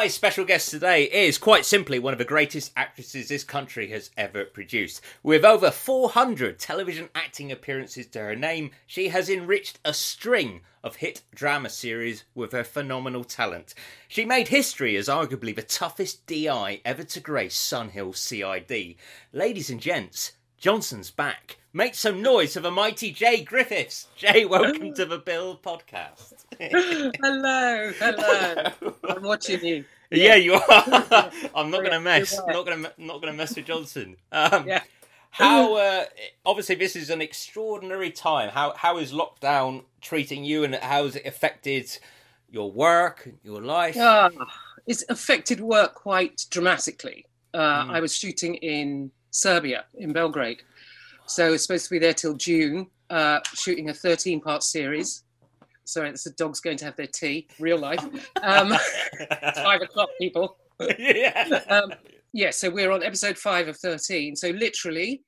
My special guest today is quite simply one of the greatest actresses this country has ever produced. With over 400 television acting appearances to her name, she has enriched a string of hit drama series with her phenomenal talent. She made history as arguably the toughest DI ever to grace Sun Hill CID. Ladies and gents, Johnson's back. Make some noise for the mighty Jaye Griffiths. Jaye, welcome to the Bill podcast. hello, hello. I'm watching you. Yeah, you are. I'm not going to mess. Not going to not going to mess with Johnson. Um, Yeah. How uh, obviously this is an extraordinary time. How how is lockdown treating you, and how has it affected your work, your life? Ah, it's affected work quite dramatically. Uh, I was shooting in Serbia, in Belgrade. So it's supposed to be there till June, uh, shooting a 13 part series. Sorry, it's the dog's going to have their tea, real life. Um, five o'clock, people. yeah. Um, yeah, so we're on episode five of 13. So literally,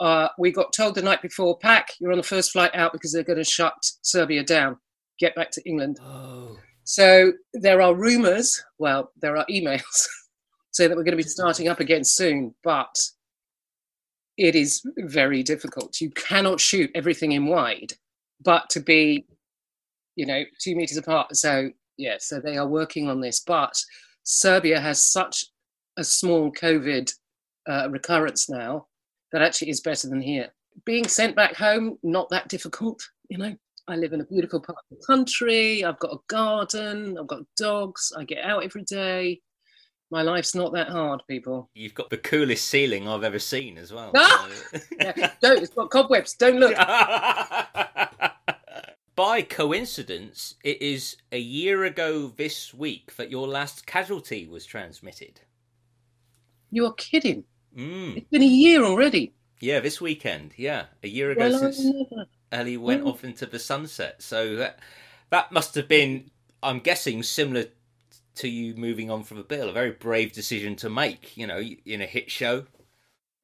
uh, we got told the night before, pack, you're on the first flight out because they're going to shut Serbia down. Get back to England. Oh. So there are rumours, well, there are emails saying that we're going to be starting up again soon, but it is very difficult. You cannot shoot everything in wide, but to be, you know, two meters apart. So, yeah, so they are working on this, but Serbia has such a small COVID uh, recurrence now that actually is better than here. Being sent back home, not that difficult, you know. I live in a beautiful part of the country. I've got a garden. I've got dogs. I get out every day. My life's not that hard, people. You've got the coolest ceiling I've ever seen as well. Ah! Yeah, don't. It's got cobwebs. Don't look. By coincidence, it is a year ago this week that your last casualty was transmitted. You are kidding. Mm. It's been a year already. Yeah, this weekend. Yeah, a year ago Well, since Ellie went Mm. off into the sunset. So that that must have been, I'm guessing, similar to you moving on from a bill. A very brave decision to make. You know, in a hit show.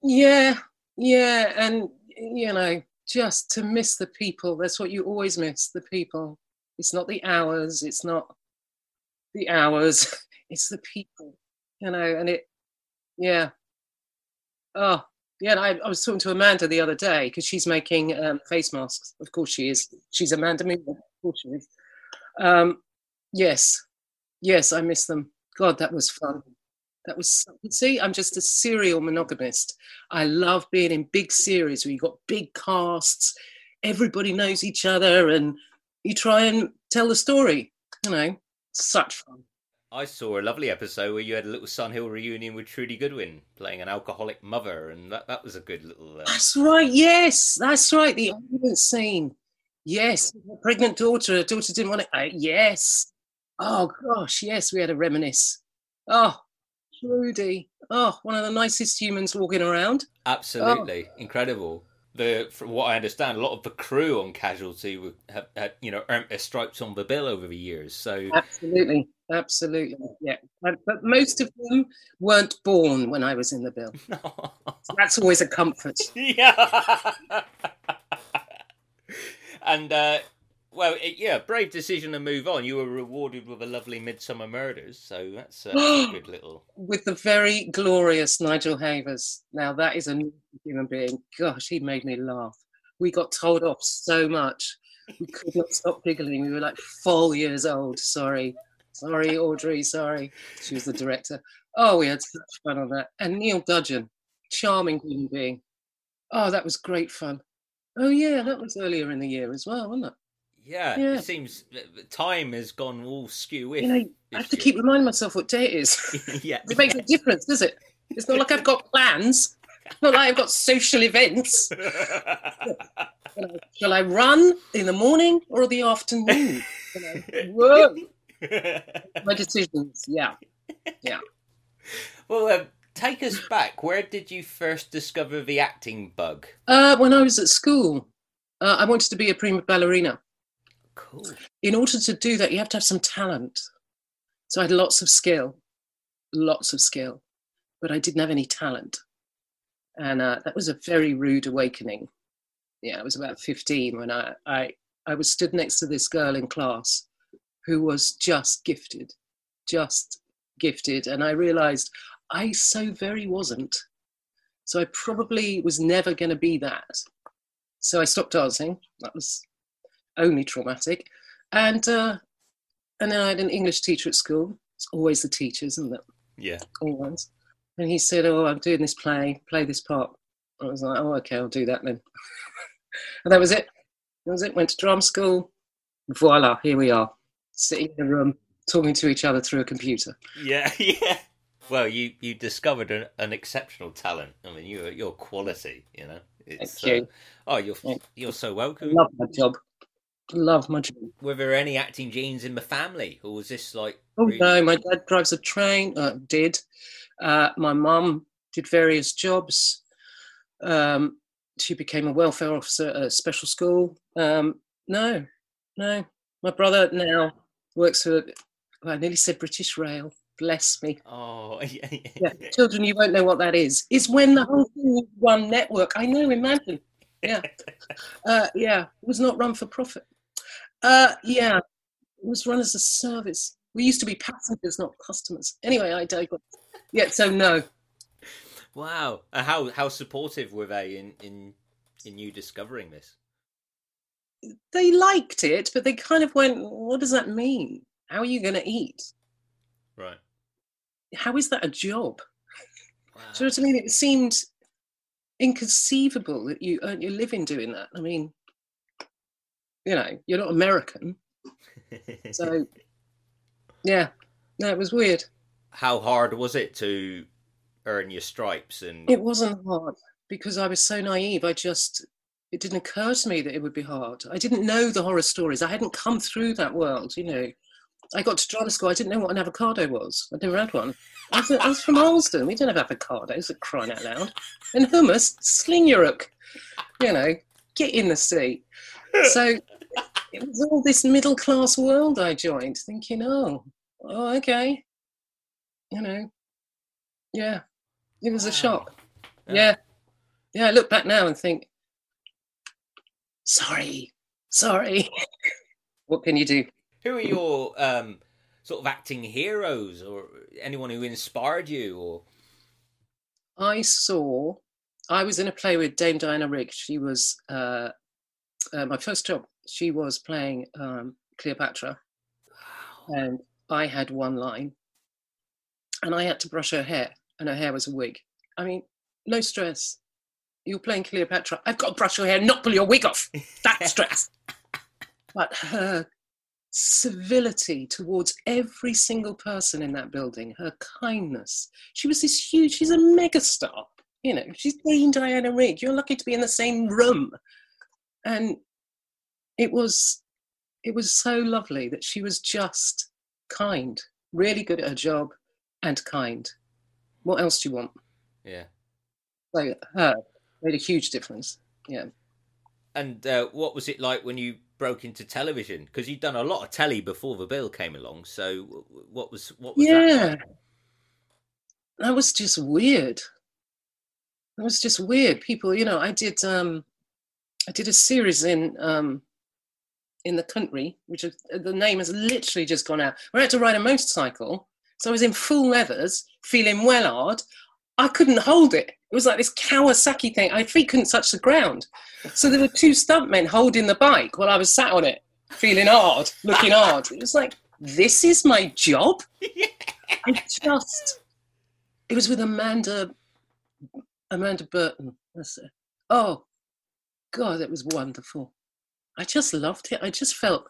Yeah, yeah, and you know, just to miss the people. That's what you always miss the people. It's not the hours. It's not the hours. It's the people. You know, and it. Yeah. Oh, yeah. I, I was talking to Amanda the other day because she's making um, face masks. Of course, she is. She's Amanda Mealing. Of course, she is. Um, yes, yes, I miss them. God, that was fun. That was see, I'm just a serial monogamist. I love being in big series where you've got big casts, everybody knows each other, and you try and tell the story. You know, such fun. I saw a lovely episode where you had a little Sun Hill reunion with Trudie Goodwin playing an alcoholic mother, and that, that was a good little. Uh... That's right. Yes, that's right. The ambulance scene. Yes, her pregnant daughter. Her daughter didn't want it. Uh, yes. Oh gosh, yes, we had a reminisce. Oh, Trudie. Oh, one of the nicest humans walking around. Absolutely incredible. The from what I understand, a lot of the crew on Casualty would have, had you know earned their stripes on the bill over the years. So Absolutely, absolutely, yeah. But, but most of them weren't born when I was in the bill. So that's always a comfort. yeah. and uh, well, it, yeah, brave decision to move on. You were rewarded with a lovely Midsomer Murders, so that's uh, a good little. With the very glorious Nigel Havers. Now that is a human being. Gosh, he made me laugh. We got told off so much. We could not stop giggling. We were like four years old. Sorry, sorry, Audrey. Sorry. She was the director. Oh, we had such fun on that. And Neil Dudgeon, charming human being. Oh, that was great fun. Oh yeah, that was earlier in the year as well, wasn't it? Yeah, Yeah. it seems time has gone all skew. You know, I have to keep reminding myself what day it is. yeah, it makes a difference, does it? It's not like I've got plans. Not like I've got social events. Shall I run in the morning or the afternoon? Whoa, my decisions. Yeah, yeah. well, um, take us back. Where did you first discover the acting bug? Uh, when I was at school, uh, I wanted to be a prima ballerina. Cool. In order to do that, you have to have some talent. So I had lots of skill, lots of skill, but I didn't have any talent. And uh, that was a very rude awakening. Yeah, I was about 15 when I, I, I was stood next to this girl in class who was just gifted, just gifted, and I realised I so very wasn't. So I probably was never going to be that. So I stopped dancing. That was only traumatic, and uh, and then I had an English teacher at school. It's always the teachers, isn't it? Yeah. Always. And he said, "Oh, I'm doing this play. Play this part." I was like, "Oh, okay, I'll do that then." and that was it. That was it. Went to drama school. Voila, here we are, sitting in a room talking to each other through a computer. Yeah, yeah. Well, you you discovered an, an exceptional talent. I mean, you you're quality. You know, it's Thank you. Uh, oh, you're you're so welcome. Love my job. Love my job. Were there any acting genes in the family, or was this like? Oh really- no, my dad drives a train. Uh, did. Uh, my mum did various jobs. Um, she became a welfare officer at a special school. Um, no, no. My brother now works for. well, I nearly said British Rail. Bless me. Oh, yeah, Yeah, children, you won't know what that is. Is when the whole thing was one network. I know. Imagine. Yeah, uh, yeah. It was not run for profit. Uh, yeah, it was run as a service. We used to be passengers, not customers. Anyway, I digress. Yeah, so no. Wow. And how how supportive were they in in in you discovering this? They liked it, but they kind of went, "What does that mean? How are you going to eat? Right. How is that a job?" Wow. Do you know what I mean? It seemed inconceivable that you earn your living doing that. I mean, you know, you're not American, so yeah. No, it was weird. how hard was it to earn your stripes and It wasn't hard because I was so naive. I just it didn't occur to me that it would be hard. I didn't know the horror stories. I hadn't come through that world, you know. I got to drama school. I didn't know what an avocado was. I'd never had one. I was, I was from Alston. We don't have avocados at crying out loud. And hummus, sling your hook. You know, get in the seat. So it was all this middle class world I joined, thinking, oh, oh, okay. You know, yeah, it was a shock. Yeah. Yeah. Yeah, I look back now and think, sorry, sorry. what can you do? who are your um sort of acting heroes or anyone who inspired you or I saw, I was in a play with Dame Diana Rigg. She was uh, uh, my first job. She was playing um, Cleopatra, wow. and I had one line, and I had to brush her hair, and her hair was a wig. I mean, no stress. You're playing Cleopatra. I've got to brush your hair, not pull your wig off. That's stress. but her civility towards every single person in that building, her kindness. She was this huge, she's a megastar. You know, she's Dame Diana Rigg. You're lucky to be in the same room. And it was it was so lovely that she was just kind, really good at her job and kind. What else do you want? yeah So her made a huge difference. Yeah. and uh, what was it like when you broke into television because you'd done a lot of telly before the bill came along so what was what was that yeah like? that was just weird it was just weird people you know i did um i did a series in um in the country which is, the name has literally just gone out. Where i had to ride a motorcycle so i was in full leathers feeling well hard i couldn't hold it. It was like this kawasaki thing. My feet couldn't touch the ground. So there were two stuntmen holding the bike while i was sat on it feeling hard looking hard. It was like this is my job? I just it was with Amanda Amanda Burton. Oh God, it was wonderful. I just loved it. I just felt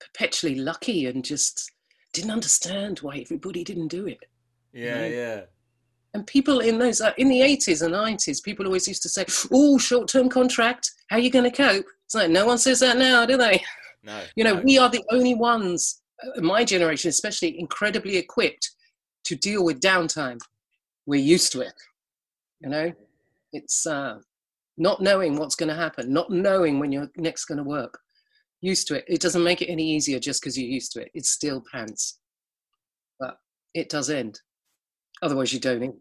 perpetually lucky and just didn't understand why everybody didn't do it. yeah yeah And people in those uh, in the eighties and nineties, people always used to say, "Oh, short-term contract. How are you going to cope?" It's like no one says that now, do they? no You know, no. we are the only ones, uh, my generation especially, incredibly equipped to deal with downtime. We're used to it. You know, it's uh, not knowing what's going to happen, not knowing when you're next going to work. Used to it. It doesn't make it any easier just because you're used to it. It's still pants, but it does end. Otherwise, you don't. eat.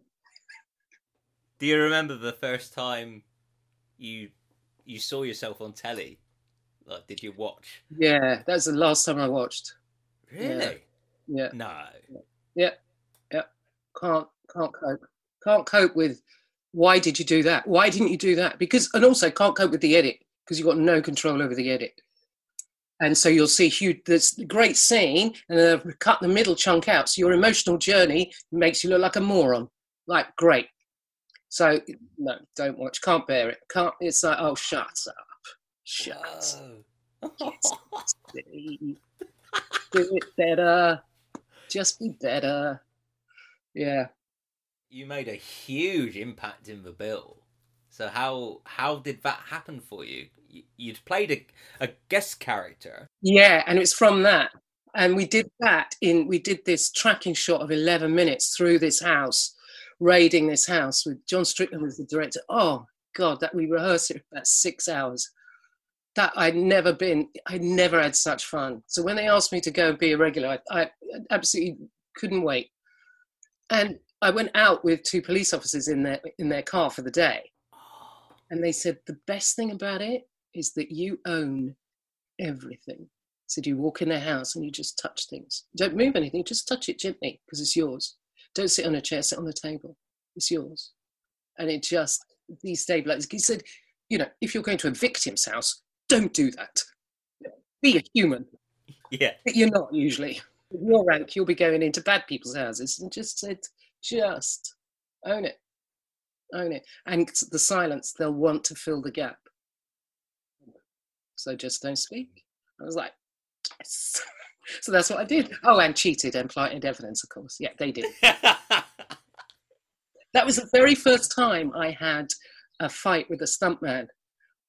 do you remember the first time you you saw yourself on telly like did you watch Yeah, that's the last time I watched. really Yeah. no Yeah, yeah. Can't can't cope. Can't cope with why did you do that? Why didn't you do that? Because and also can't cope with the edit because you've got no control over the edit. And so you'll see huge this great scene and then they've cut the middle chunk out. So your emotional journey makes you look like a moron. Like great. So no, don't watch. Can't bear it. Can't it's like, oh shut up. Shut up. Do it better. Just be better. Yeah. You made a huge impact in the bill. So how how did that happen for you? You'd played a, a guest character. Yeah, and it's from that. And we did that in we did this tracking shot of 11 minutes through this house, raiding this house with John Strickland was the director. Oh god, that we rehearsed it for about 6 hours that I'd never been, I'd never had such fun. So when they asked me to go and be a regular, I, I, absolutely couldn't wait. And I went out with two police officers in their in their car for the day, and they said the best thing about it is that you own everything. So you walk in their house and you just touch things. Don't move anything, just touch it gently because it's yours. Don't sit on a chair, sit on the table. It's yours. And it just destabilizes. He said, you know, if you're going to a victim's house, don't do that. Be a human. Yeah. But you're not usually. With your rank, you'll be going into bad people's houses and just said, just own it. Own it. And the silence, they'll want to fill the gap. So just don't speak. I was like, yes. so that's what I did. Oh, and cheated and planted evidence, of course. Yeah, they did. that was the very first time I had a fight with a stuntman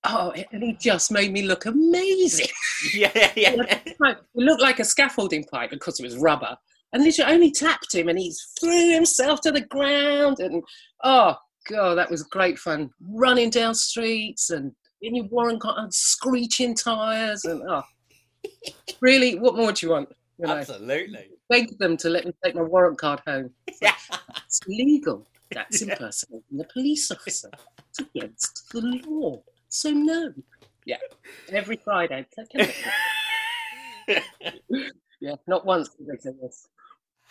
oh, and he just made me look amazing. Yeah, yeah. it looked like a scaffolding pipe because it was rubber. And literally only tapped him and he threw himself to the ground. And oh, God, that was great fun. Running down streets and in your warrant car and screeching tyres. And oh, really, what more do you want? You know, Absolutely. Beg them to let me take my warrant card home. Yeah. It's legal. That's impersonating the police officer. It's against the law. So no. Yeah. Every Friday. yeah, not once did they say this.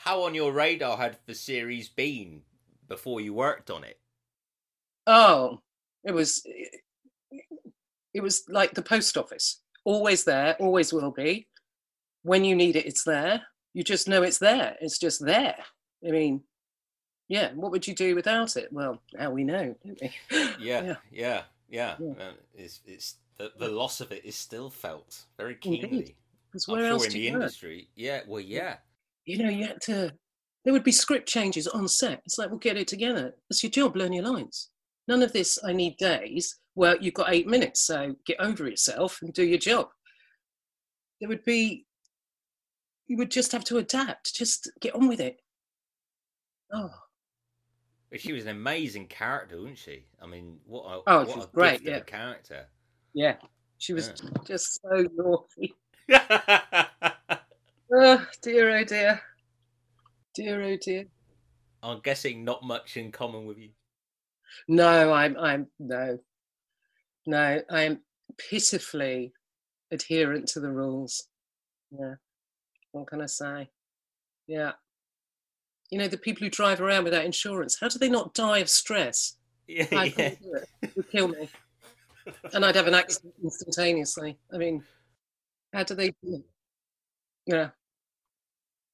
How on your radar had the series been before you worked on it? Oh, it was it was like the post office. Always there, always will be. When you need it, it's there. You just know it's there. It's just there. I mean, yeah, what would you do without it? Well, now we know, don't we? Yeah, yeah. yeah. Yeah, yeah. Uh, it's it's the, the loss of it is still felt very keenly. Because where else in the industry? Yeah, well, yeah. You know, you had to. There would be script changes on set. It's like, we'll get it together. That's your job. Learn your lines. None of this. I need days. Well, you've got eight minutes, so get over yourself and do your job. There would be. You would just have to adapt. Just get on with it. Oh, But she was an amazing character, wasn't she? I mean, what a, oh, what a great, yeah. character. Yeah, she was yeah. just so naughty. oh dear, oh dear, dear, oh dear. I'm guessing not much in common with you. No, I'm, I'm no, no, I'm pitifully adherent to the rules. Yeah, what can I say? Yeah you know, the people who drive around without insurance, how do they not die of stress? Yeah, I yeah. it. it would kill me. and I'd have an accident instantaneously. I mean, how do they do it? Yeah.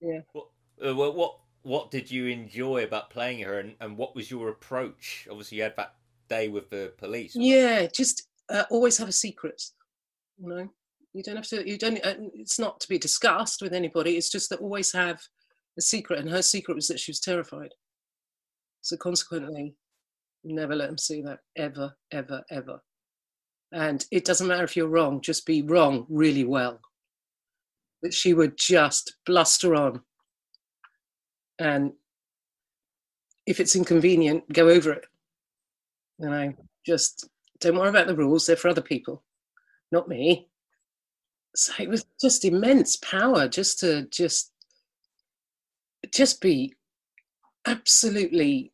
Yeah. What, uh, what, what did you enjoy about playing her and, and what was your approach? Obviously, you had that day with the police. Yeah, just uh, always have a secret. You know, you don't have to, you don't, uh, it's not to be discussed with anybody. It's just that always have a secret, and her secret was that she was terrified. So consequently, never let them see that ever, ever, ever. And it doesn't matter if you're wrong, just be wrong really well. That she would just bluster on. And if it's inconvenient, go over it. You know, just don't worry about the rules, they're for other people, not me. So it was just immense power just to just just be absolutely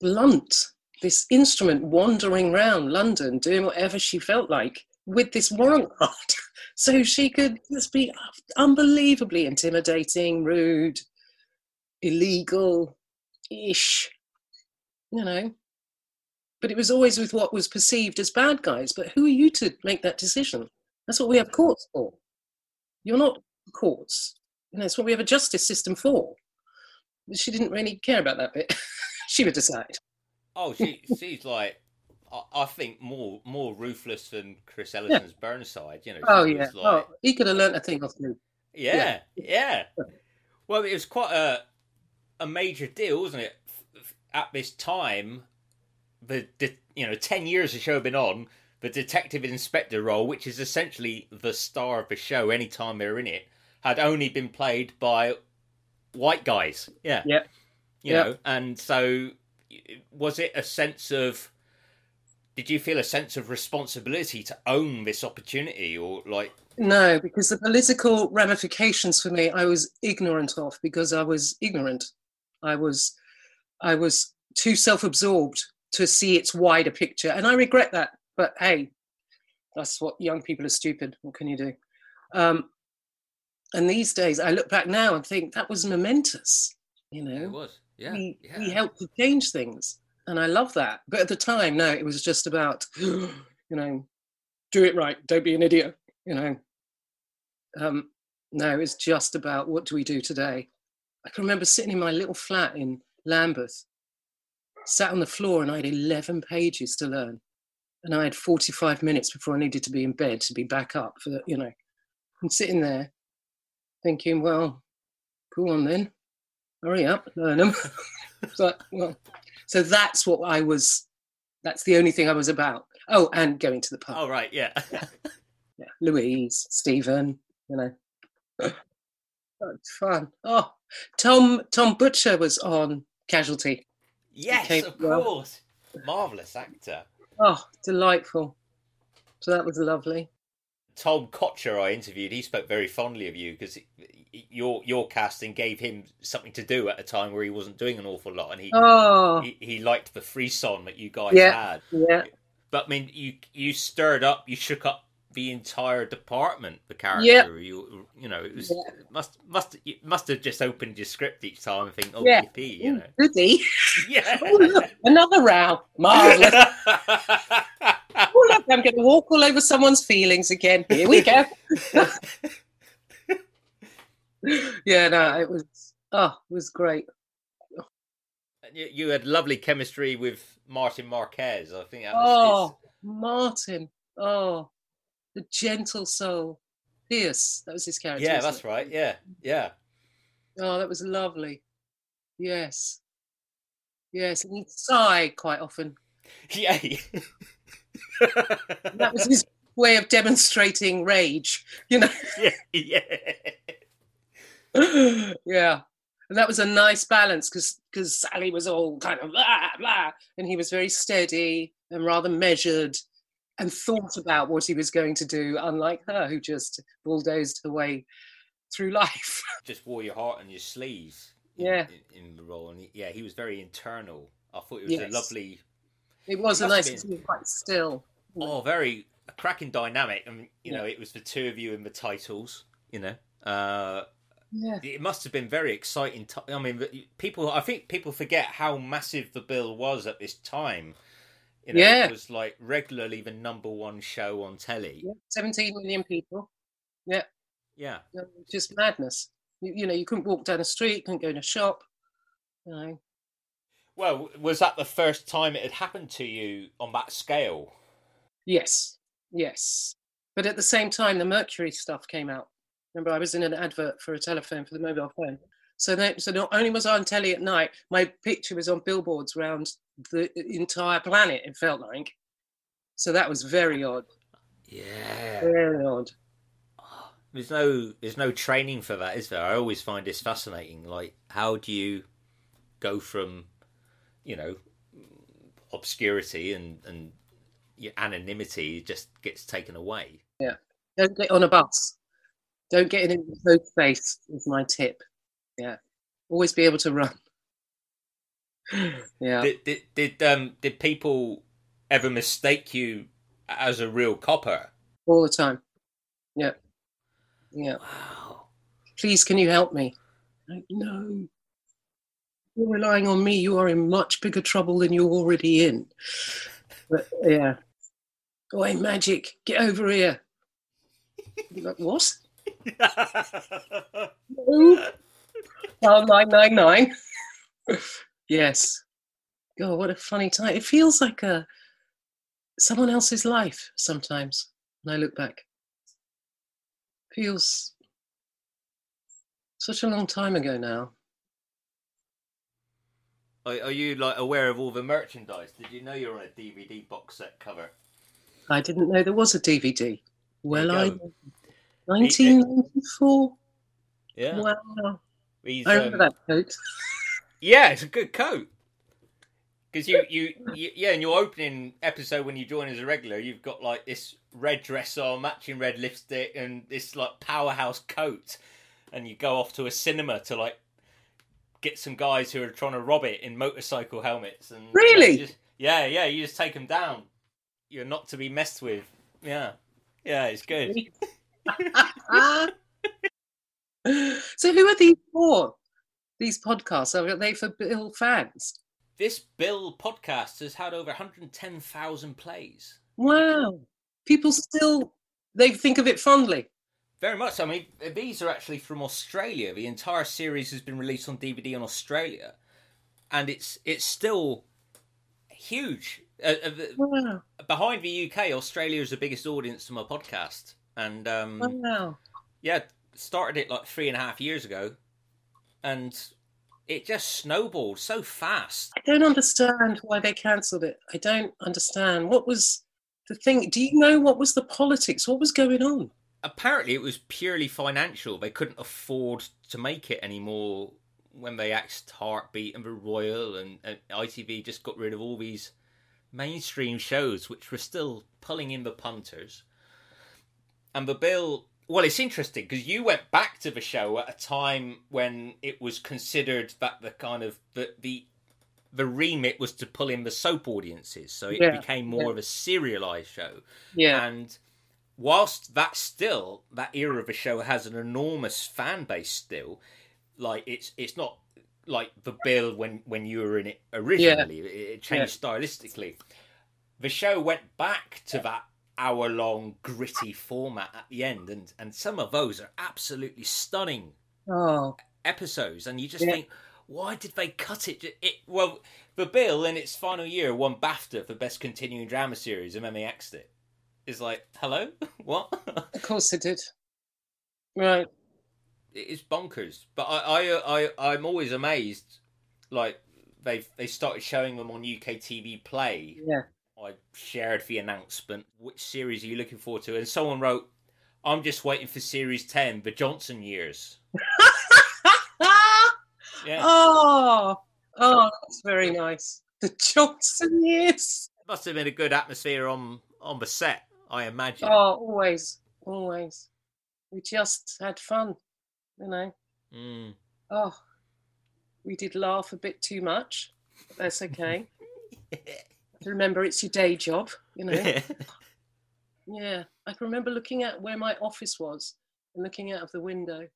blunt. This instrument wandering around London doing whatever she felt like with this warrant card. so she could just be unbelievably intimidating, rude. illegal ish, you know. But it was always with what was perceived as bad guys. But who are you to make that decision? That's what we have courts for. You're not courts. And that's what we have a justice system for. But she didn't really care about that bit. she would decide. Oh, she she's like I, think more more ruthless than Chris Ellison's yeah. Burnside. You know. Oh yeah. Oh, like, oh, he could have learnt a thing off me. Yeah, yeah, yeah. Well, it was quite a a major deal, wasn't it? At this time, the, the you know ten years the show had been on, the detective inspector role, which is essentially the star of the show, anytime they're in it, had only been played by white guys. Yeah. Yeah. You know, and so was it a sense of did you feel a sense of responsibility to own this opportunity or like no because the political ramifications for me i was ignorant of because i was ignorant. I was i was too self-absorbed to see its wider picture and i regret that but hey that's what young people are stupid. What can you do? Um, and these days i look back now and think that was momentous you know? It was. Yeah we, yeah. we helped to change things and I love that. But at the time, no, it was just about, you know, do it right, don't be an idiot, you know. Um, no, it's just about what do we do today. I can remember sitting in my little flat in Lambeth, sat on the floor, and I had 11 pages to learn. And I had 45 minutes before I needed to be in bed to be back up for, the, you know, I'm sitting there thinking, well, go on then, hurry up, learn them. but, well, so that's what I was. That's the only thing I was about. Oh, and going to the pub. Oh right, yeah. yeah. Louise, Stephen, you know. oh, fun. Oh, Tom Tom Butcher was on Casualty. Yes, of course. Marvelous actor. Oh, delightful. So that was lovely. Tom Butcher I interviewed, he spoke very fondly of you because your your casting gave him something to do at a time where he wasn't doing an awful lot, and he oh. he, he, liked the frisson that you guys yeah, had. Yeah. But I mean, you you stirred up, you shook up the entire department. The character, yep. you you know, it was yeah. must must must have just opened your script each time and think, oh, yeah. yippee, you know, goody. Yeah. oh, look, another row, marvelous. I'm going to walk all over someone's feelings again. Here we go. yeah, no, it was oh, it was great. You, you had lovely chemistry with Martin Marquez. I think. That was oh, his... Martin! Oh, the gentle soul, Pearce. That was his character. Yeah, that's it? right. Yeah, yeah. Oh, that was lovely. Yes, yes, and he'd sigh quite often. Yeah. That was his way of demonstrating rage, you know. Yeah, yeah. yeah. And that was a nice balance because because Sally was all kind of blah blah, and he was very steady and rather measured and thought about what he was going to do, unlike her who just bulldozed her way through life. just wore your heart on your sleeves. In, yeah. In, in, the role, and he, yeah, he was very internal. I thought it was yes. a lovely. It was a nice. Been, quite still. Oh, very a cracking dynamic. I mean, you yeah. know, it was the two of you in the titles. You know, uh, yeah. It must have been very exciting. T- I mean, people. I think people forget how massive the bill was at this time. You know, yeah, it was like regularly the number one show on telly. Yeah. Seventeen million people. Yeah. Yeah. Just madness. You, you know, you couldn't walk down the street, couldn't go in a shop. You know. Well, was that the first time it had happened to you on that scale? Yes. Yes. But at the same time, the Mercury stuff came out. Remember, I was in an advert for a telephone for the mobile phone. So, that, so not only was I on telly at night, my picture was on billboards around the entire planet. It felt like. So that was very odd. Yeah. Very odd. there's no there's no training for that, is there? I always find this fascinating. Like, how do you go from, you know, obscurity and and your anonymity just gets taken away? Yeah. Don't get on a bus. Don't get in the space. is my tip. Yeah. Always be able to run. yeah. Did, did did um did people ever mistake you as a real copper? All the time. Yeah. Yeah. Wow. Please, can you help me? No. You're relying on me, you are in much bigger trouble than you're already in. But yeah. Oh, hey, magic, get over here. Like, what? No. Oh, 999. yes. God, what a funny time. It feels like a someone else's life sometimes when I look back. Feels such a long time ago now. Are, are you like aware of all the merchandise? Did you know you're on a DVD box set cover? I didn't know there was a DVD. Well, I 1994. Yeah. Wow. He's, I remember um, that coat. Yeah, it's a good coat. Because you, you, you, yeah, in your opening episode when you join as a regular, you've got like this red dress on, matching red lipstick, and this like powerhouse coat, and you go off to a cinema to like get some guys who are trying to rob it in motorcycle helmets. And Really? you just- yeah, yeah, you just take them down. You're not to be messed with. Yeah, yeah, it's good. so who are these for? These podcasts are they for Bill fans? This Bill podcast has had over 110,000 plays. Wow, people still they think of it fondly. Very much. I mean, these are actually from Australia. The entire series has been released on DVD in Australia, and it's it's still huge. Uh, uh, Wow, behind the UK, Australia is the biggest audience to my podcast, and um, wow. yeah, started it like three and a half years ago, and it just snowballed so fast. I don't understand why they cancelled it. I don't understand what was the thing. Do you know what was the politics? What was going on? Apparently it was purely financial. They couldn't afford to make it anymore when they axed Heartbeat and The Royal, and, and ITV just got rid of all these mainstream shows which were still pulling in the punters. And the bill, well, it's interesting because you went back to the show at a time when it was considered that the kind of the the the remit was to pull in the soap audiences, so it Yeah, became more yeah. of a serialized show. Yeah, And whilst that still that era of the show has an enormous fan base still, like it's it's not like the bill when when you were in it originally. It, it changed stylistically. The show went back to that hour long gritty format at the end, and and some of those are absolutely stunning oh, episodes, and you just Yeah. think, why did they cut it? It well, the Bill in its final year won BAFTA for best continuing drama series, and then they axed it. It's like, hello, what? of course they did. Right. it's bonkers. But I, I, I, I'm always amazed. Like they they started showing them on UK TV Play. Yeah. I shared the announcement. Which series are you looking forward to? And someone wrote, "I'm just waiting for series ten, the Johnson years." Yeah. Oh, oh, that's very nice. The Johnson years. Must have been a good atmosphere on on the set, I imagine. Oh, always, always. We just had fun, you know. Mm. Oh, we did laugh a bit too much. That's okay. Remember, it's your day job, you know. Yeah, I can remember looking at where my office was and looking out of the window.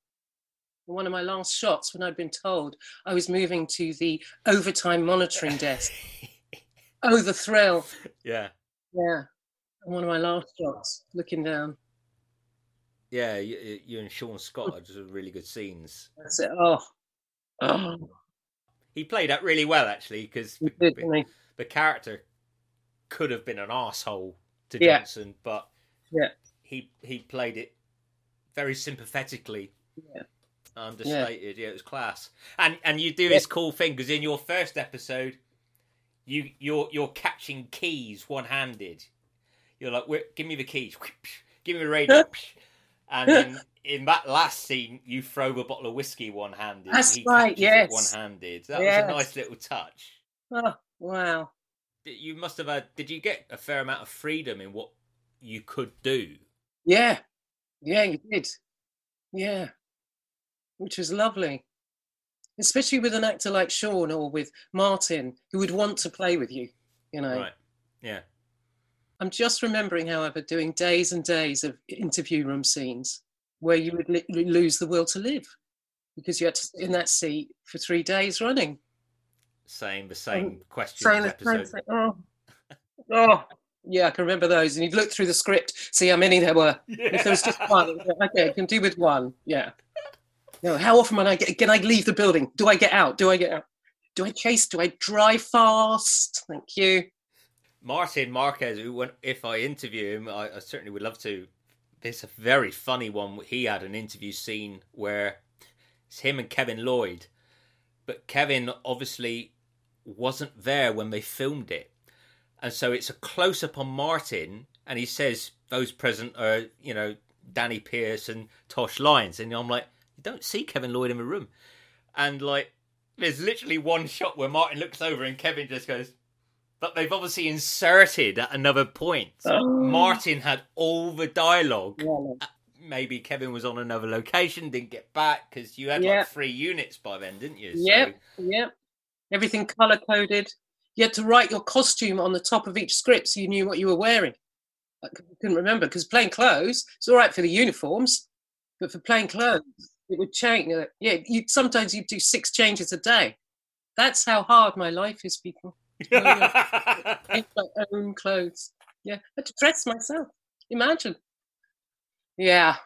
One of my last shots, when I'd been told I was moving to the overtime monitoring desk. Oh, the thrill! yeah, Yeah, one of my last shots, looking down. yeah. You, you and Shaun Scott are just really good scenes. That's it. Oh, oh, He played that really well, actually, because we did, didn't we? the character could have been an asshole to Yeah. Johnson, but Yeah. he he played it very sympathetically, Yeah. understated. Yeah, it was class. And and you do Yeah. this cool thing because in your first episode, you you're you're catching keys one handed. You're like, give me the keys, give me the radio, and in in that last scene, you throw a bottle of whiskey one handed. That's right, yes. one handed. That Yes. was a nice little touch Oh, wow. you must have had did you get a fair amount of freedom in what you could do Yeah, yeah, you did. Yeah, which was lovely, especially with an actor like Shaun or with Martin, who would want to play with you. You know, right yeah I'm just remembering, however, doing days and days of interview room scenes where you would li- lose the will to live because you had to sit in that seat for three days running. saying the same Um, question saying the same thing. Oh. oh, yeah, I can remember those. And you'd look through the script, see how many there were. If there was just one, it was like, okay, I can do with one. Yeah. No, how often when I get, can I leave the building? Do I get out? Do I get out? Do I chase? Do I drive fast? Thank you. Martin Marquez, who, if I interview him, I, I certainly would love to. There's a very funny one. He had an interview scene where it's him and Kevin Lloyd, but Kevin obviously wasn't there when they filmed it, and so it's a close up on Martin, and he says those present are you know Danny Pearce and Tosh Lines, and I'm like, you don't see Kevin Lloyd in the room, and like there's literally one shot where Martin looks over and Kevin just goes. But they've obviously inserted at another point. Oh. Martin had all the dialogue. Yeah, Maybe Kevin was on another location, didn't get back because you had Yeah. like three units by then, didn't you? So- Yep. Yep. Everything color coded. You had to write your costume on the top of each script so you knew what you were wearing. I couldn't remember because plain clothes, it's all right for the uniforms, but for plain clothes, it would change. uh, Yeah, you sometimes you do six changes a day. That's how hard my life is, people. Make my own clothes. Yeah, I had to dress myself. Imagine. Yeah.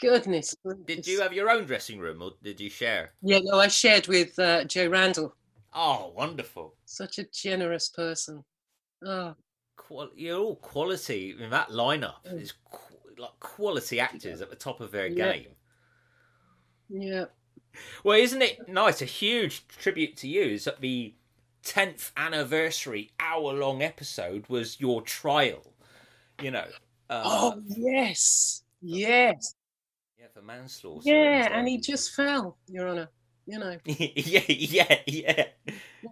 Goodness. did you have your own dressing room or did you share? Yeah, no, I shared with uh, Joe Randall. Oh, wonderful. Such a generous person. Oh, Qual- you're all quality in that lineup. Mm. Is qu- like quality actors at the top of their Yeah. game. yeah. Well, isn't it nice? A huge tribute to you is that the 10th anniversary hour long episode was your trial. You know. Uh, Oh, yes. Yes. yeah, for manslaughter. Yeah, and he just fell, Your Honour. You know, yeah, yeah, yeah,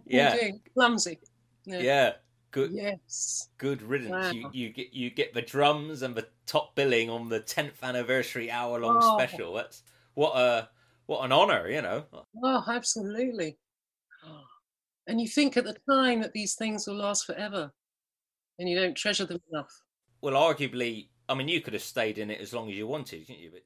Yeah. Clumsy. Yeah. yeah. Good, Yes. good riddance. Wow. You, you get you get the drums and the top billing on the 10th anniversary hour long Oh. special. That's what a what an honor, you know. Oh, absolutely. And you think at the time that these things will last forever and you don't treasure them enough. Well, arguably, I mean, you could have stayed in it as long as you wanted, couldn't you? But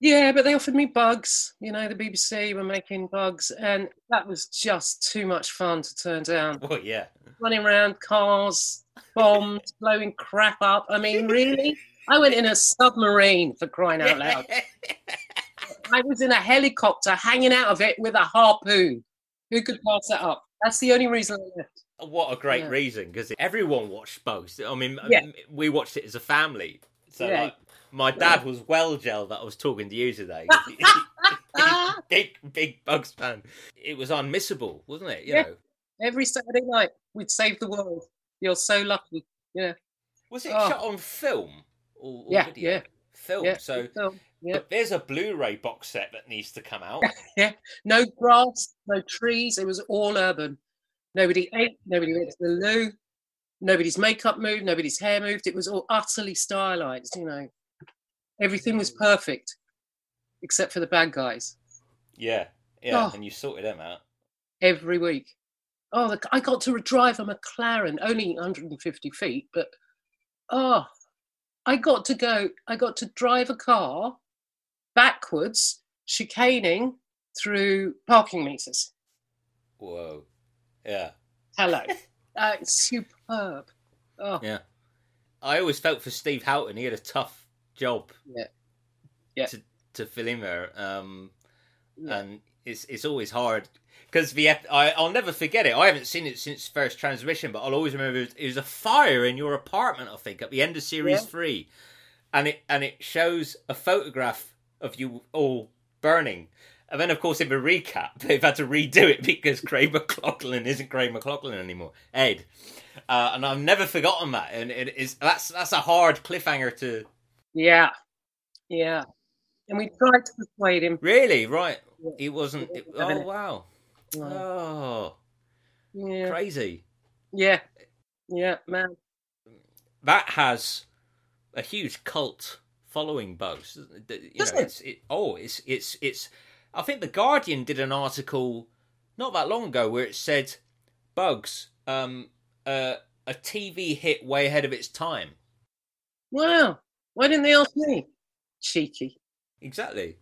Yeah, but they offered me bugs. You know, the BBC were making bugs, and that was just too much fun to turn down. well, yeah. Running around cars, bombs, blowing crap up. I mean, really? I went in a submarine for crying out loud. I was in a helicopter hanging out of it with a harpoon. Who could pass that up? That's the only reason I left. What a great Yeah. reason because everyone watched Bugs. I mean, Yeah. we watched it as a family. So Yeah. like, my dad was well gel that I was talking to you today. Big, big Bugs fan. It was unmissable, wasn't it? You Yeah. know, every Saturday night, we'd save the world. You're so lucky. Yeah, was it Oh. shot on film or, or Yeah, video? yeah. Film. So film. But there's a Blu-ray box set that needs to come out. yeah, No grass, no trees. It was all urban. Nobody ate. Nobody went to the loo. Nobody's makeup moved. Nobody's hair moved. It was all utterly stylized. You know, everything was mm. perfect, except for the bad guys. yeah, yeah, Oh. and you sorted them out. every week. Oh, the, I got to drive a McLaren, only 150 feet, but oh, I got to go. I got to drive a car backwards, chicaning through parking meters. Whoa, yeah. Hello, uh, superb. Oh, Yeah. I always felt for Steve Houghton. He had a tough job. Yeah. Yeah. To to fill in there, um, yeah. and it's it's always hard because the ep- I I'll never forget it. I haven't seen it since first transmission, but I'll always remember it was, it was a fire in your apartment. I think at the end of series Yeah. three, and it and it shows a photograph of you all burning. And then, of course, in the recap, they've had to redo it because Craig McLachlan isn't Craig McLachlan anymore. Ed, uh, and I've never forgotten that. And it is that's that's a hard cliffhanger to yeah, yeah. And we tried to persuade him. really right. Yeah. He wasn't. It, oh wow! Oh, Yeah, crazy. yeah, yeah, man. That has a huge cult following. Bugs, you know. it? It's it. Oh, it's it's it's. I think the Guardian did an article not that long ago where it said Bugs, um, uh, a TV hit way ahead of its time. Wow. Why didn't they ask me? Cheeky. Exactly.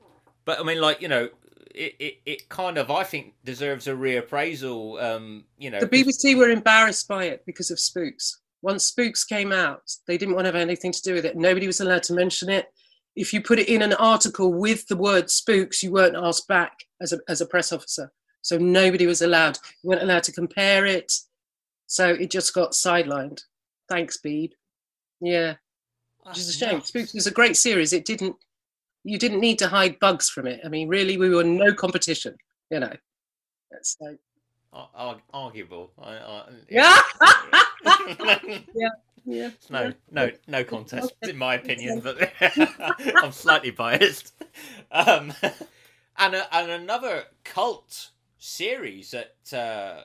But I mean, like you know, it, it, it kind of I think deserves a reappraisal. Um, you know, The BBC were embarrassed by it because of Spooks. Once Spooks came out, they didn't want to have anything to do with it. Nobody was allowed to mention it. If you put it in an article with the word Spooks, you weren't asked back as a as a press officer. So nobody was allowed. You weren't allowed to compare it. So it just got sidelined. Thanks, Beeb. Yeah, which is a shame. Spooks was a great series. It didn't. You didn't need to hide bugs from it. I mean, really, we were no competition. You know. So Ar- ar- arguable. I, I, Yeah. yeah. no, yeah. no, no contest, in my opinion, but I'm slightly biased. Um, and a, and another cult series that uh,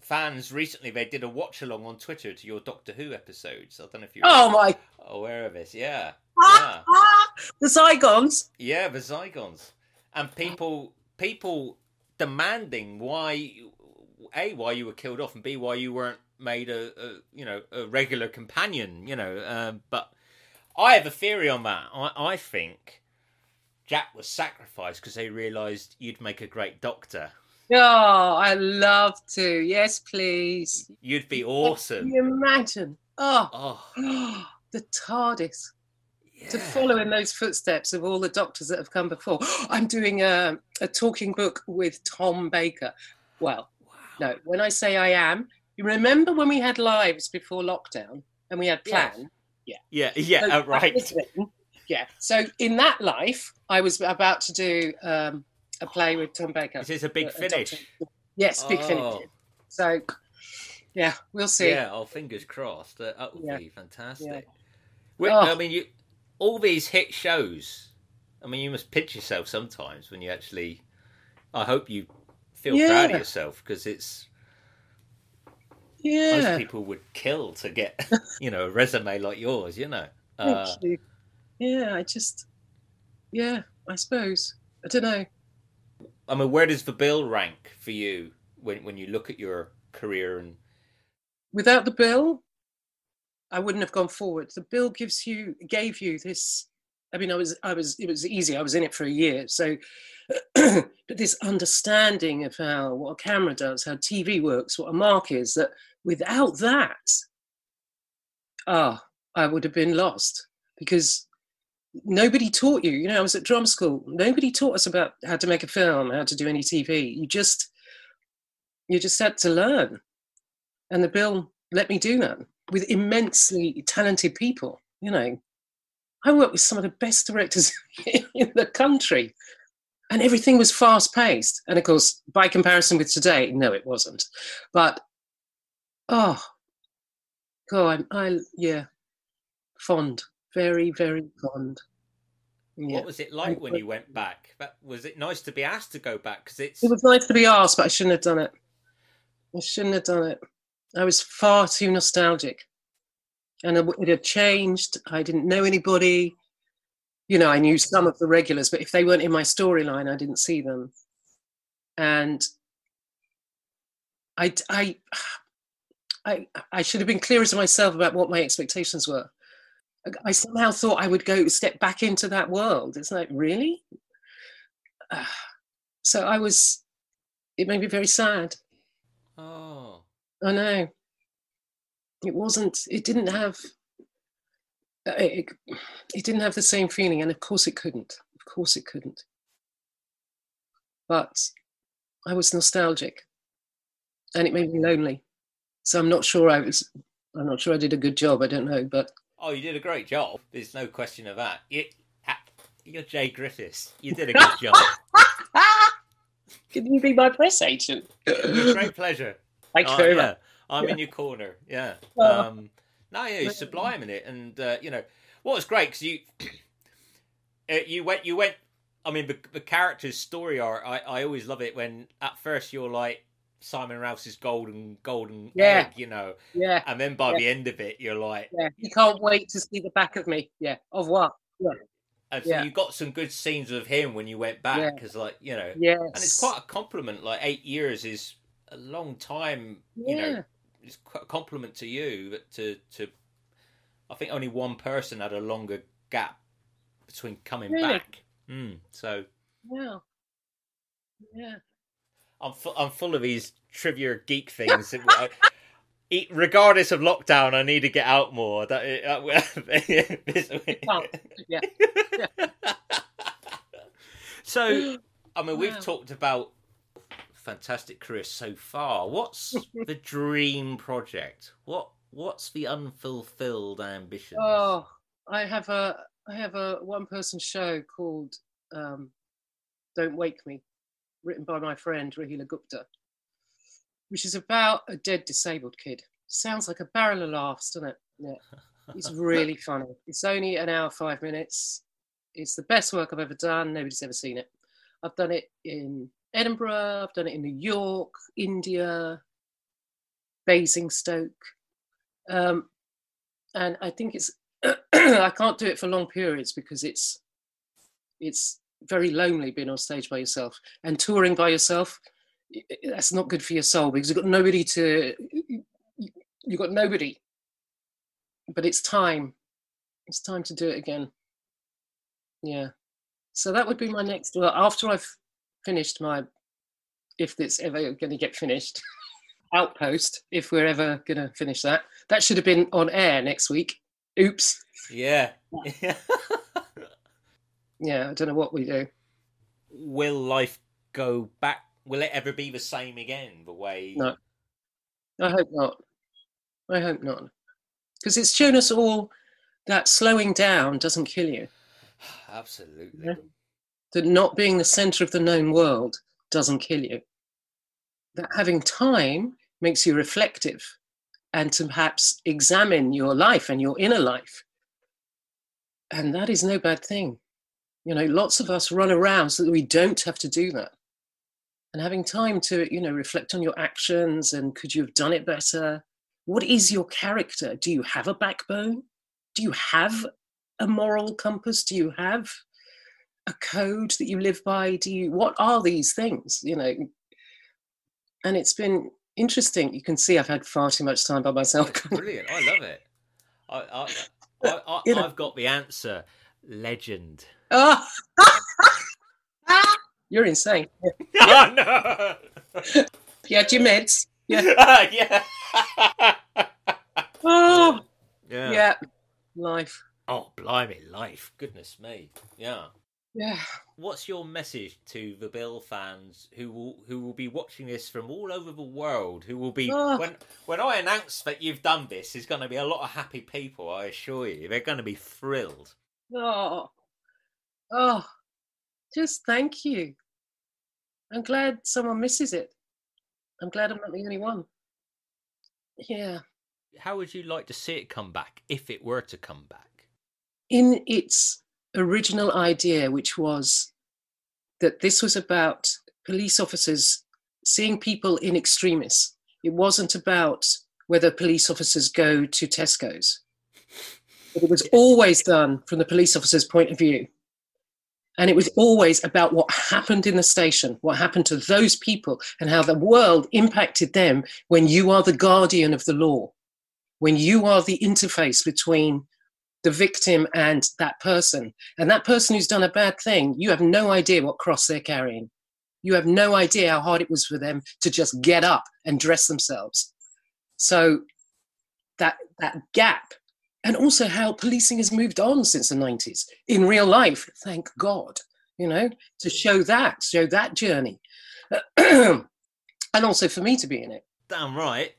fans recently they did a watch along on Twitter to your Doctor Who episodes. I don't know if you're Oh my! aware of this. Yeah, yeah, the Zygons. yeah, the Zygons, and people people demanding why a why you were killed off and b why you weren't made a, a you know a regular companion you know um, but i have a theory on that i, I think Jac was sacrificed because they realized you'd make a great doctor Oh, I love to. Yes, please. you'd be Can awesome you imagine? Oh, oh the TARDIS. Yeah. To follow in those footsteps of all the doctors that have come before. I'm doing a, a talking book with Tom Baker. Well, wow. no, when I say I am, you remember when we had lives before lockdown and we had plan? yeah yeah So uh, right that was written. Yeah. So in that life, I was about to do um, a play with Tom Baker. this is a big a finish. Yes, big Oh. finish. So, yeah, we'll see. yeah oh fingers crossed uh, that would Yeah. be fantastic Yeah. Well, Oh. I mean, you all these hit shows. I mean, you must pinch yourself sometimes when you actually. I hope you feel proud of yourself because it's Yeah. most people would kill to get you know a resume like yours. You know. Uh. Yeah, I just, yeah, I suppose. I don't know. I mean, where does the bill rank for you when when you look at your career and Without the bill, I wouldn't have gone forward. The bill gives you, gave you this. I mean, I was, I was, it was easy. I was in it for a year. So, but this understanding of how, what a camera does, how TV works, what a mark is, that without that, ah, I would have been lost because nobody taught you. You know, I was at drum school. Nobody taught us about how to make a film, how to do any TV. You just, you just had to learn. And the bill let me do that with immensely talented people. You know, I worked with some of the best directors in the country, and everything was fast paced. And of course, by comparison with today, no, it wasn't. But oh, God, I, I yeah, fond, very, very fond. Yeah. what was it like when you went back? Was it nice to be asked to go back? Because it's It was nice to be asked, but I shouldn't have done it. I shouldn't have done it. I was far too nostalgic. And it had changed. I didn't know anybody. You know, I knew some of the regulars, but if they weren't in my storyline, I didn't see them. And I, I, I, I should have been clearer to myself about what my expectations were. I somehow thought I would go step back into that world. It's like, really? Ah. So I was, it made me very sad. oh I know. It wasn't, it didn't have, uh, it, it didn't have the same feeling. And of course it couldn't. Of course it couldn't. But I was nostalgic and it made me lonely. So I'm not sure I was, I'm not sure I did a good job. I don't know. But oh, you did a great job. There's no question of that. You, you're Jaye Griffiths. You did a good job. can you be my press agent? With great pleasure. Thank you Oh, very yeah. much. I'm Yeah. in your corner. Yeah. Um, no, yeah, you're sublime in it, and uh, you know what was great because you uh, you went you went. I mean, the, the character's story arc. I, I always love it when at first you're like Simon Rouse's golden golden Yeah. egg, you know, Yeah. and then by Yeah. the end of it, you're like, Yeah. You can't wait to see the back of me. Yeah. Of what? Yeah. and so Yeah. you got some good scenes of him when you went back because, like, you know, Yes. and it's quite a compliment. Like eight years is a long time, you know. It's a compliment to you that to to I think only one person had a longer gap between coming Really? back. Mm, so Yeah. Yeah. I'm fu- I'm full of these trivia geek things. Regardless of lockdown, I need to get out more. That Can't. Yeah. so, I mean, we've Wow. talked about fantastic career so far. What's the dream project? What What's the unfulfilled ambition? Oh, I have a I have a one person show called um, Don't Wake Me, written by my friend Rahila Gupta, which is about a dead disabled kid. Sounds like a barrel of laughs, doesn't it? Yeah. It's really funny. It's only an hour, five minutes. It's the best work I've ever done. Nobody's ever seen it. I've done it in Edinburgh, I've done it in New York, India, Basingstoke. Um, and I think it's I can't do it for long periods because it's it's very lonely being on stage by yourself and touring by yourself. That's not good for your soul because you've got nobody to you've got nobody. But it's time. It's time to do it again. Yeah. So that would be my next. Well, after I've finished my, if it's ever going to get finished, outpost. If we're ever going to finish that, that should have been on air next week. Oops. Yeah. Yeah, I don't know what we do. Will life go back? Will it ever be the same again? The way? No. I hope not. I hope not. Because it's shown us all that slowing down doesn't kill you. Absolutely. Yeah. That not being the center of the known world doesn't kill you. That having time makes you reflective and to perhaps examine your life and your inner life. And that is no bad thing. You know, lots of us run around so that we don't have to do that. And having time to, you know, reflect on your actions and could you have done it better? What is your character? Do you have a backbone? Do you have a moral compass? Do you have a code that you live by? Do you, what are these things? You know, and it's been interesting. You can see I've had far too much time by myself. Brilliant. I love it. I, I, I, I, I've got the answer. Legend. oh. You're insane. Yeah. oh no! You had your meds. Yeah. yeah. Oh, yeah. yeah. Life. Oh, blimey, life. Goodness me. Yeah. Yeah. What's your message to the Bill fans who will who will be watching this from all over the world? Who will be Oh. when when I announce that you've done this? There's going to be a lot of happy people. I assure you, they're going to be thrilled. Oh. Oh. Just thank you. I'm glad someone misses it. I'm glad I'm not the only one. Yeah. How would you like to see it come back if it were to come back? in its original idea, which was that this was about police officers seeing people in extremis. It wasn't about whether police officers go to Tesco's, but it was always done from the police officer's point of view. And it was always about what happened in the station, what happened to those people, and how the world impacted them when you are the guardian of the law, when you are the interface between the victim and that person. And that person who's done a bad thing, you have no idea what cross they're carrying. You have no idea how hard it was for them to just get up and dress themselves. So that that gap, and also how policing has moved on since the 90s in real life, thank God, you know, to show that, show that journey. and also for me to be in it. Damn right.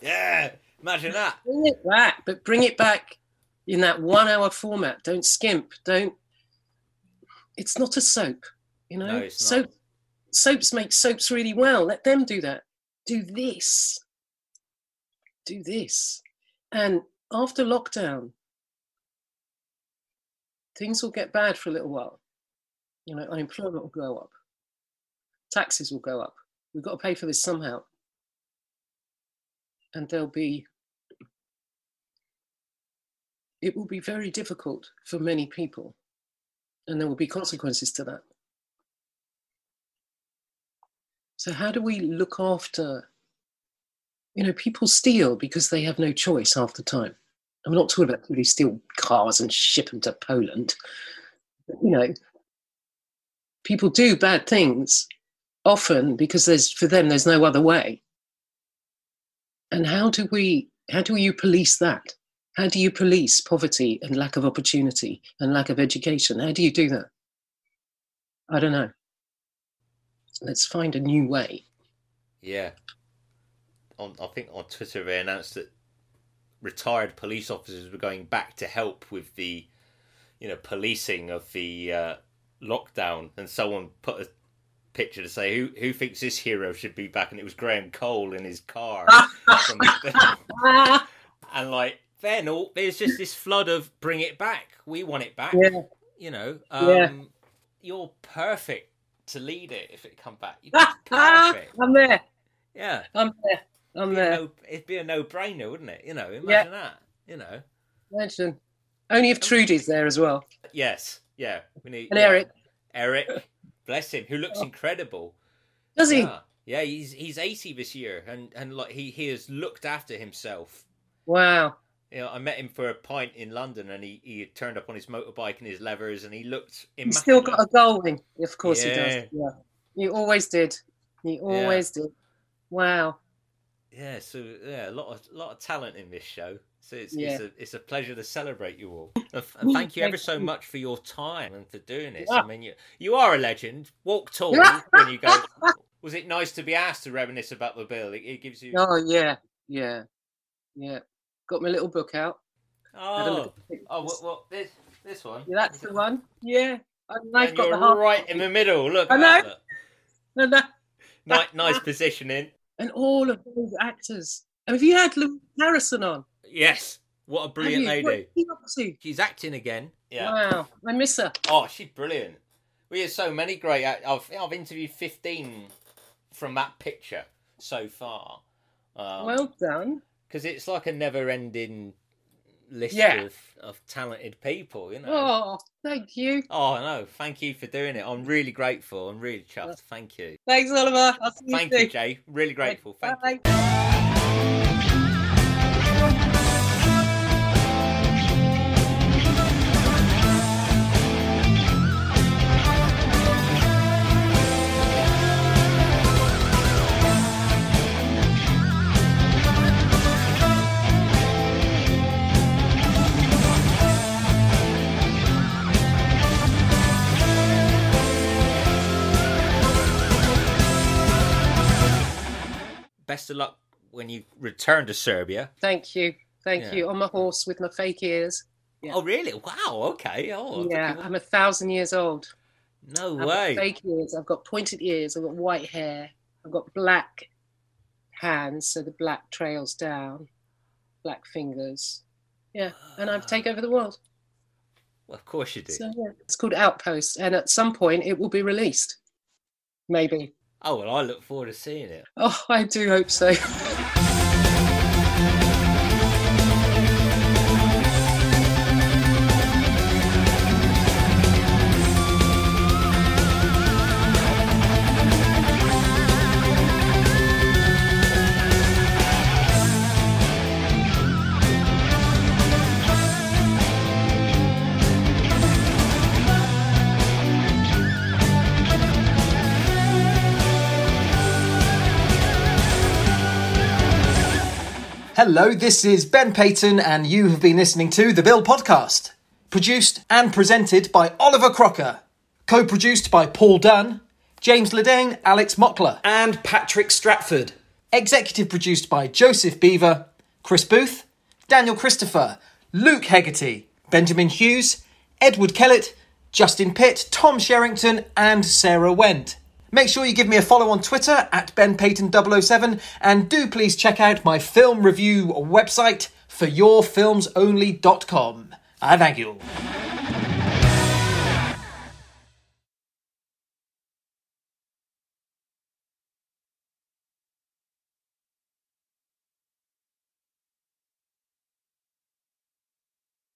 Yeah. Imagine that. Bring it back, but bring it back in that one hour format. Don't skimp. Don't. It's not a soap, you know. No, it's not. Soaps make soaps really well. Let them do that. Do this. Do this. And after lockdown, things will get bad for a little while. You know, unemployment will go up. Taxes will go up. We've got to pay for this somehow. And there'll be it will be very difficult for many people, and there will be consequences to that. So, how do we look after? You know, people steal because they have no choice half the time. I'm not talking about people who steal cars and ship them to Poland. You know, people do bad things often because there's for them there's no other way. And how do we how do you police that? How do you police poverty and lack of opportunity and lack of education? How do you do that? I don't know. Let's find a new way. Yeah. On I think on Twitter they announced that retired police officers were going back to help with the, you know, policing of the uh, lockdown, and someone put a picture to say who who thinks this hero should be back, and it was Graham Cole in his car, and like then all there's just this flood of bring it back, we want it back, Yeah. you know, um, Yeah. you're perfect to lead it if it come back, you're perfect, I'm there. yeah. I'm there. I'm It'd be, a there. no, it'd be a no-brainer, wouldn't it? You know, imagine that. You know, Imagine. Only if Trudie's there as well. yes, yeah. We need And yeah. Eric. Eric, bless him, who looks Oh. incredible. Does he? Yeah, yeah. He's he's eighty this year, and and like he he has looked after himself. Wow. You know, I met him for a pint in London, and he he had turned up on his motorbike and his levers, and he looked. He's still got a going. Of course he does. Yeah. He always did. He always did. Wow. Yeah, so yeah, a lot of lot of talent in this show. So it's Yeah. it's a it's a pleasure to celebrate you all. And and thank you ever so much for your time and for doing this. Yeah. I mean, you you are a legend. Walk tall when you go. Was it nice to be asked to reminisce about the bill? It, it gives you. Oh yeah. Yeah. Yeah. Got my little book out. Oh, look at the oh, what, what this this one? Yeah, that's the one. Yeah. And I've And got you're the half right in the middle. Look, I know. that, look. and, that- Nice, nice positioning. and all of those actors. And have you had Louise Harrison on? Yes, what a brilliant lady. What's she up to? She's acting again. Yeah. Wow. I miss her. Oh, she's brilliant. We have so many great. I've I've interviewed fifteen from that picture so far. Um, well done. Because it's like a never-ending list Yeah. of, of talented people, you know. Oh, thank you. Oh no, thank you for doing it. I'm really grateful. I'm really chuffed. Thank you. Thanks, Oliver. I'll see you Thank soon. you, Jaye. Really grateful. Thank you. Best of luck when you return to Serbia. Thank you. Thank Yeah. you. On my horse with my fake ears. Yeah. Oh really? Wow. Okay. Oh, yeah, I'm a thousand years old. no I've way. got fake ears. I've got pointed ears. I've got white hair. I've got black hands, so the black trails down, black fingers. Yeah, and I've taken over the world. Well, of course you do. So yeah, it's called Outpost, and at some point it will be released. Maybe. Oh well, I look forward to seeing it. Oh, I do hope so. Hello, this is Ben Payton, and you have been listening to The Bill Podcast. Produced and presented by Oliver Crocker. Co produced by Paul Dunn, James Ledane, Alex Mockler, and Patrick Stratford. Executive produced by Joseph Beaver, Chris Booth, Daniel Christopher, Luke Hegarty, Benjamin Hughes, Edward Kellett, Justin Pitt, Tom Sherrington, and Sarah Wendt. Make sure you give me a follow on Twitter at BenPayton007 and do please check out my film review website for yourfilmsonly.com. I ah, thank you.